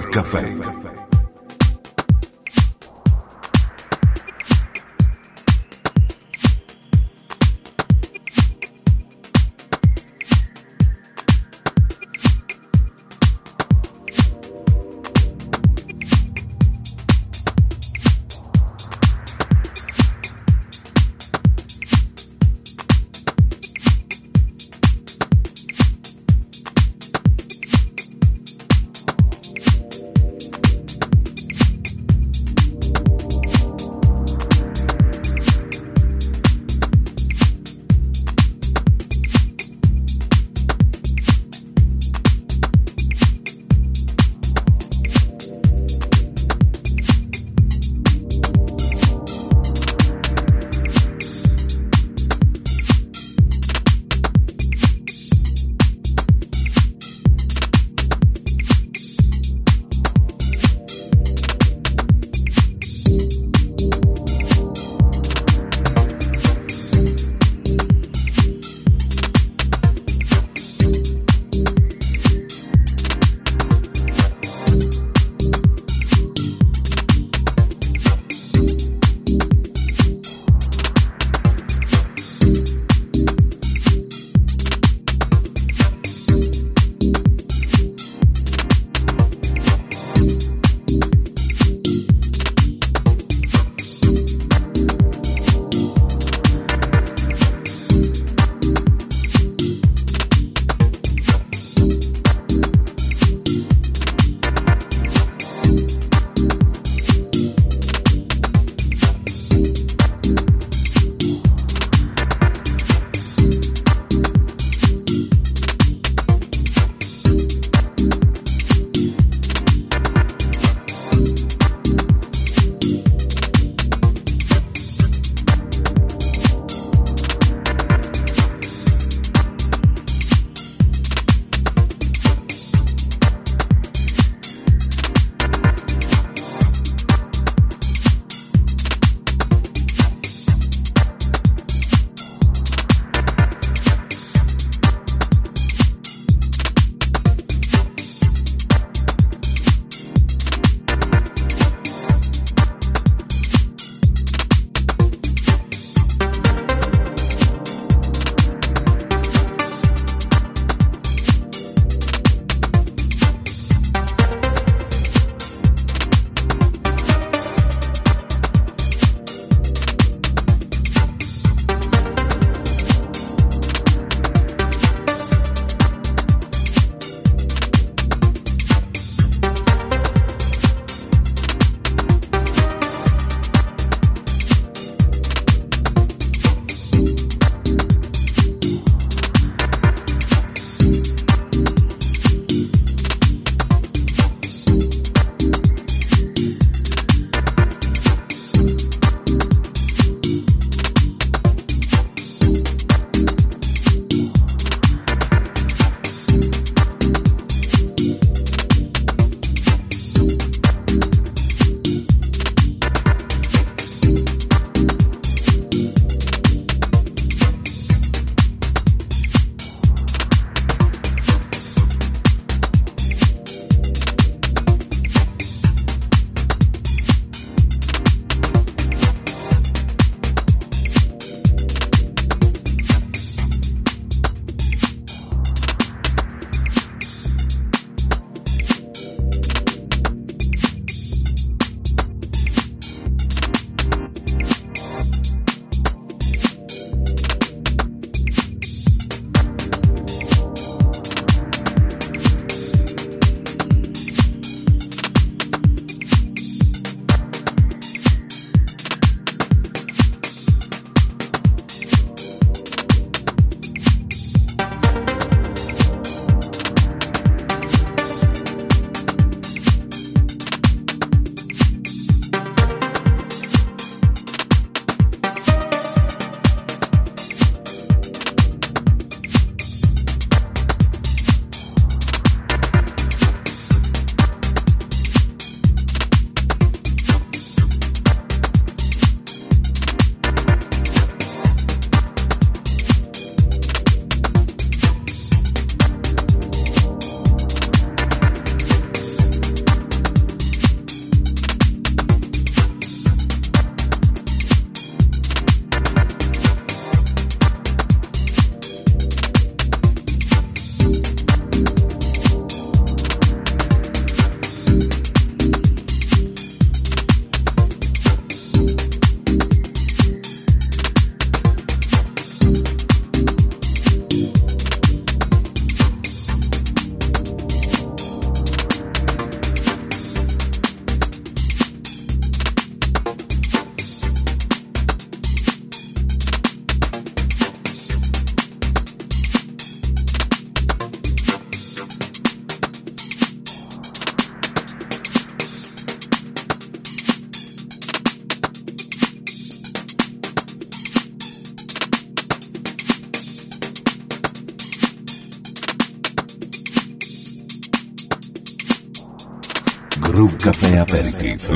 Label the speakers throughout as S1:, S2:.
S1: Café.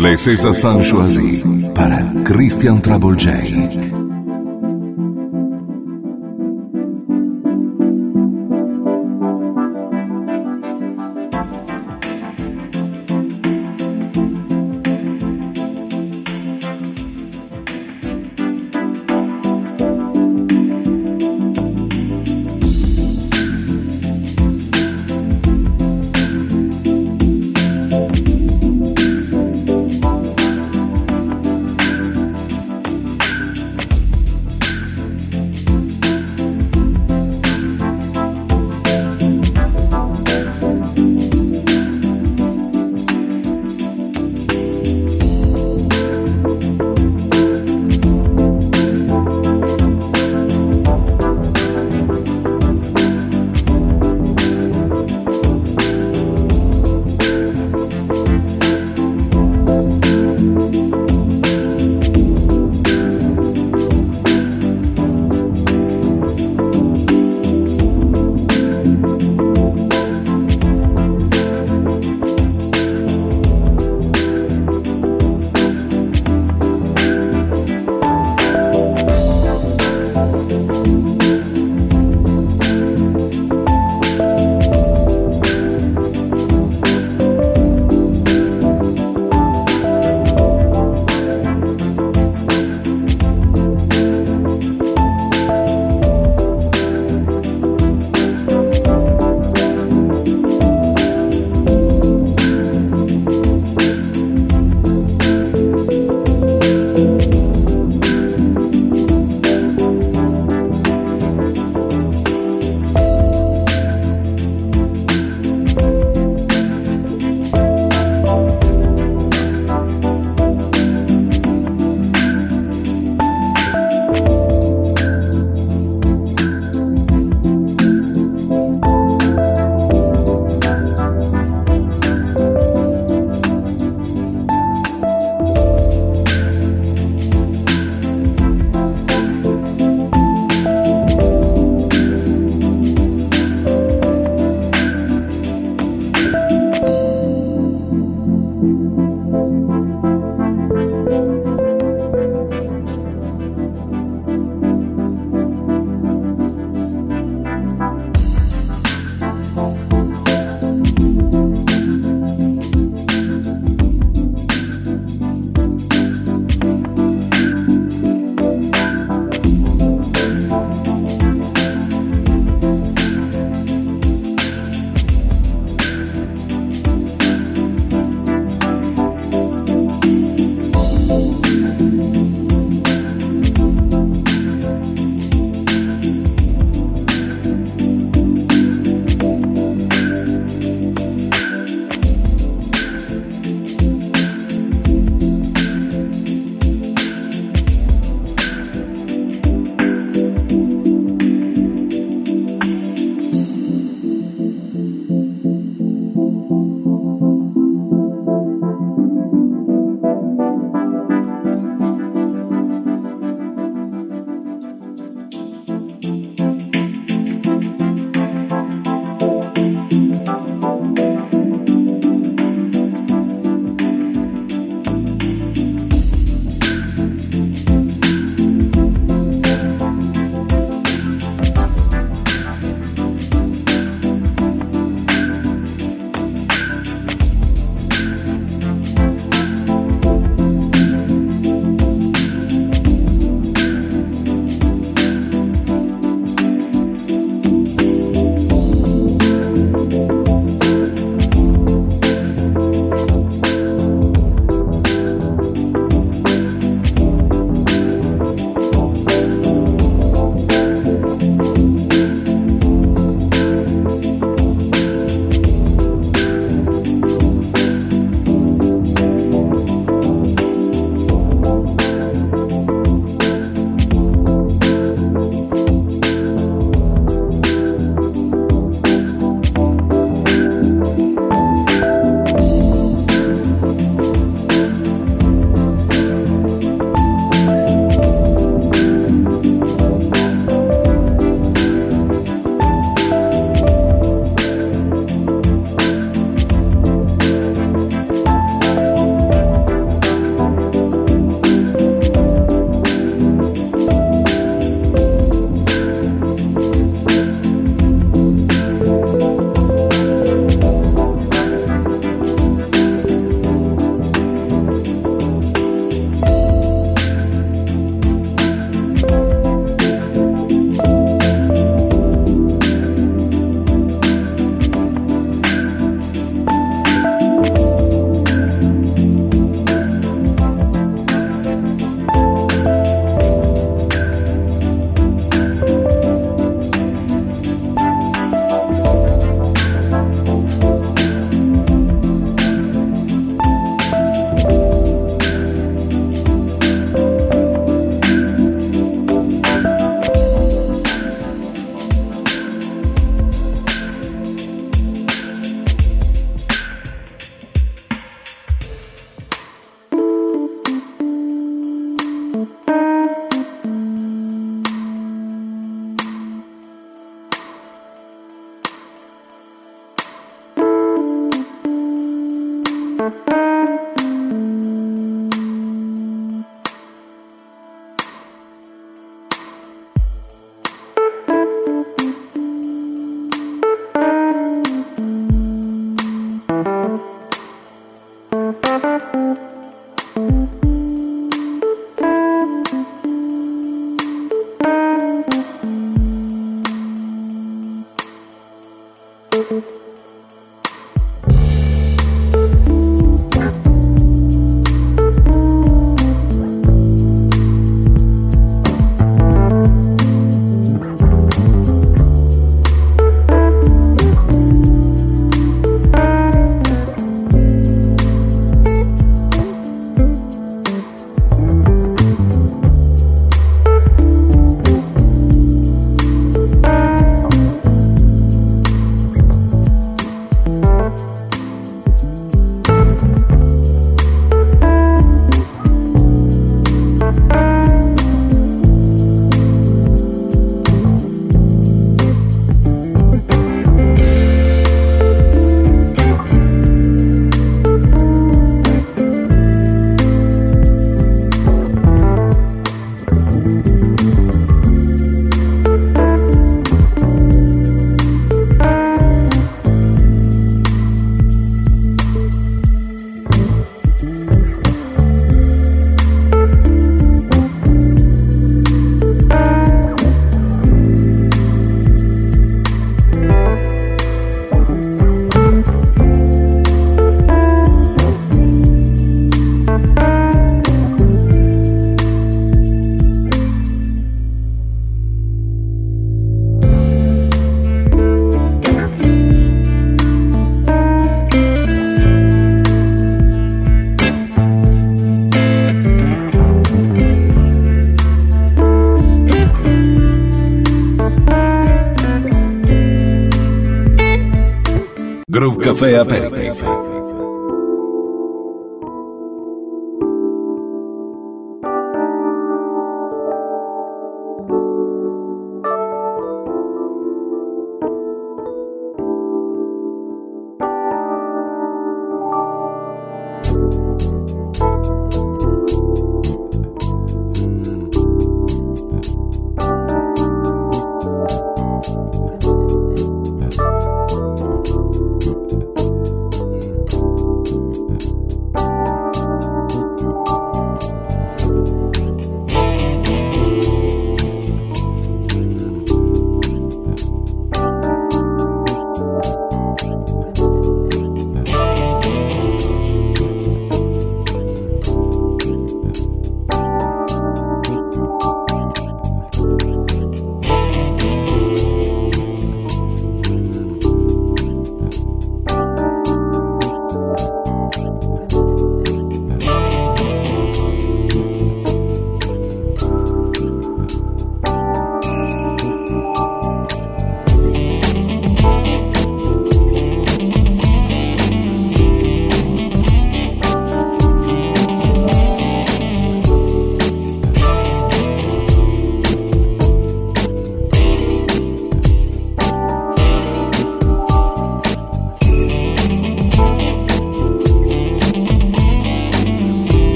S1: Le César Sanchoisi para Christian Travolgei.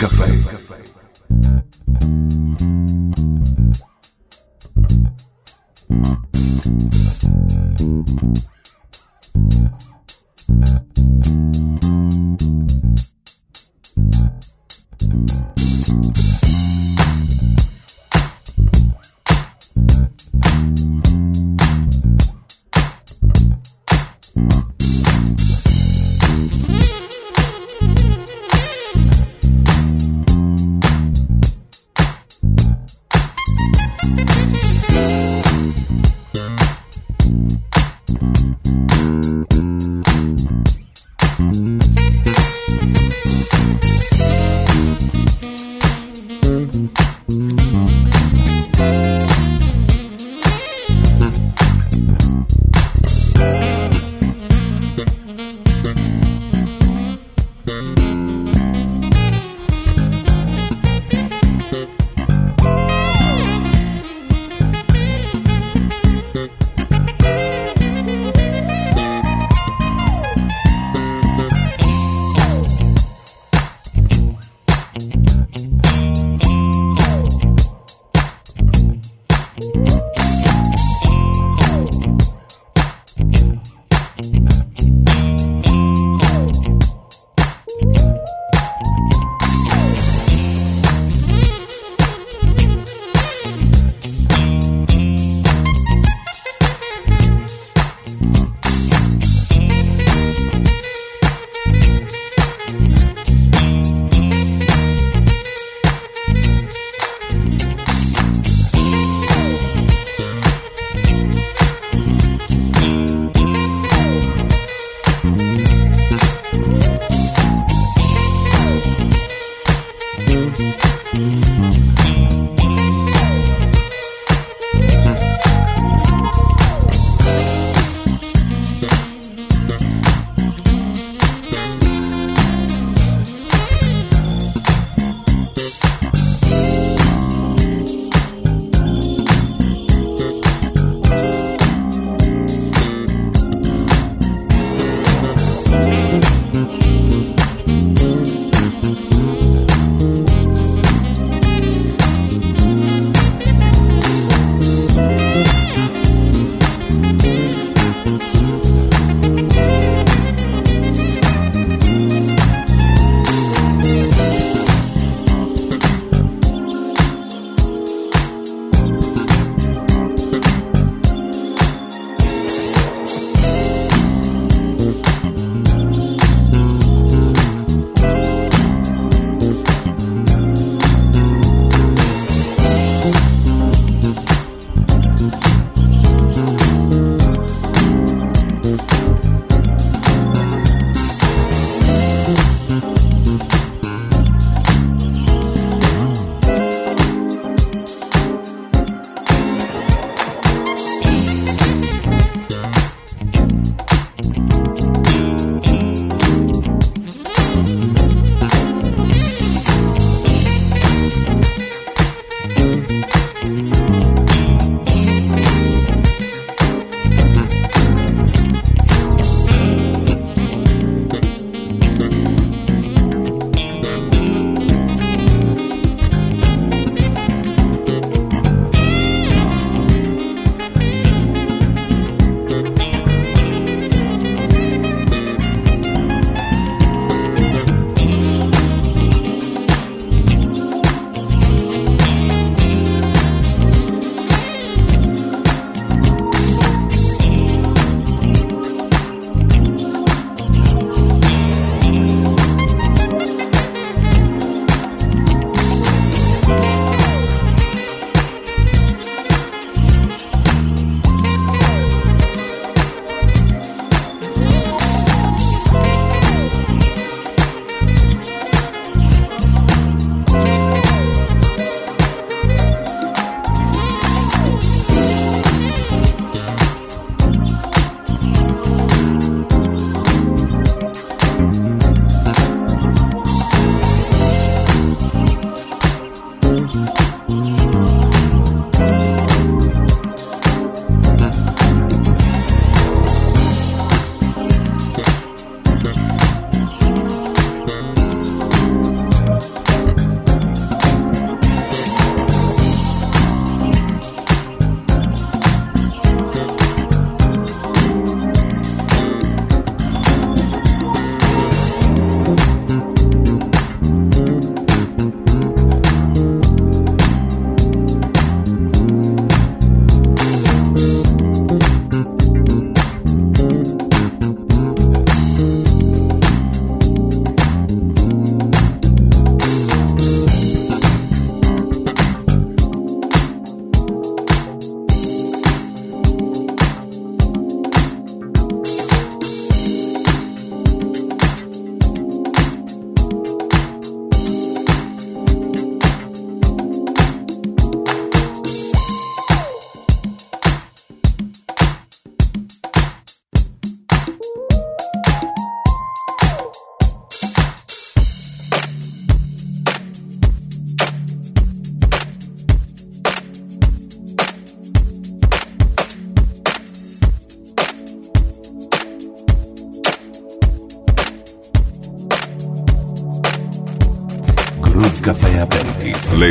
S1: Café.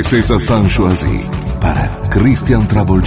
S1: César Sanchoisi para Christian Trouble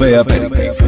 S1: J. Groove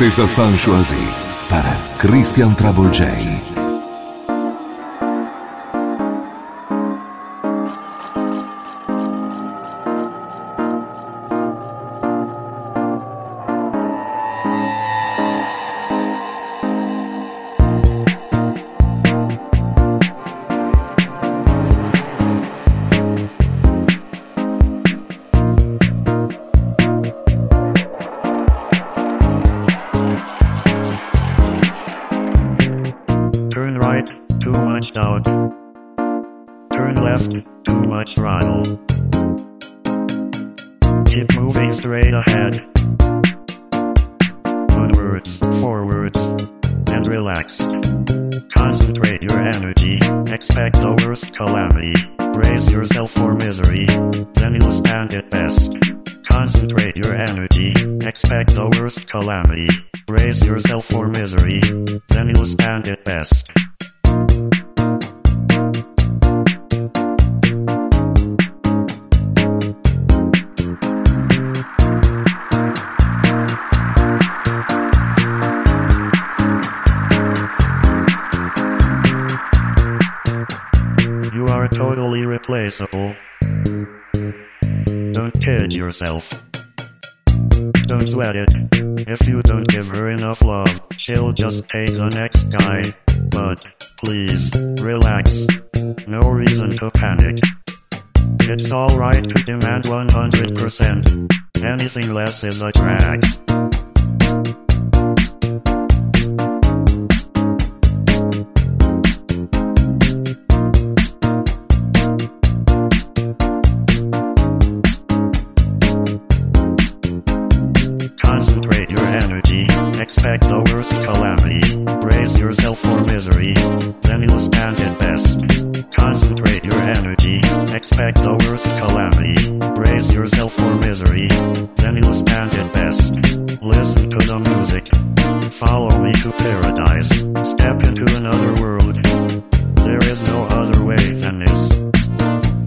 S1: César Sanchoisi para Christian Travolgei.
S2: Don't kid yourself. Don't sweat it. If you don't give her enough love, she'll just take the next guy. But, please, relax. No reason to panic. It's alright to demand 100%. Anything less is a drag. Expect the worst calamity. Brace yourself for misery, then you'll stand it best. Concentrate your energy, expect the worst calamity. Brace yourself for misery, then you'll stand it best. Listen to the music, follow me to paradise, step into another world. There is no other way than this.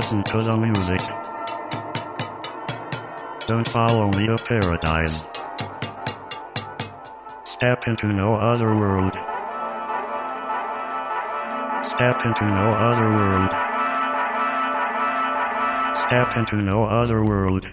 S2: Listen to the music. Don't follow me to paradise. Step into no other world. Step into no other world. Step into no other world.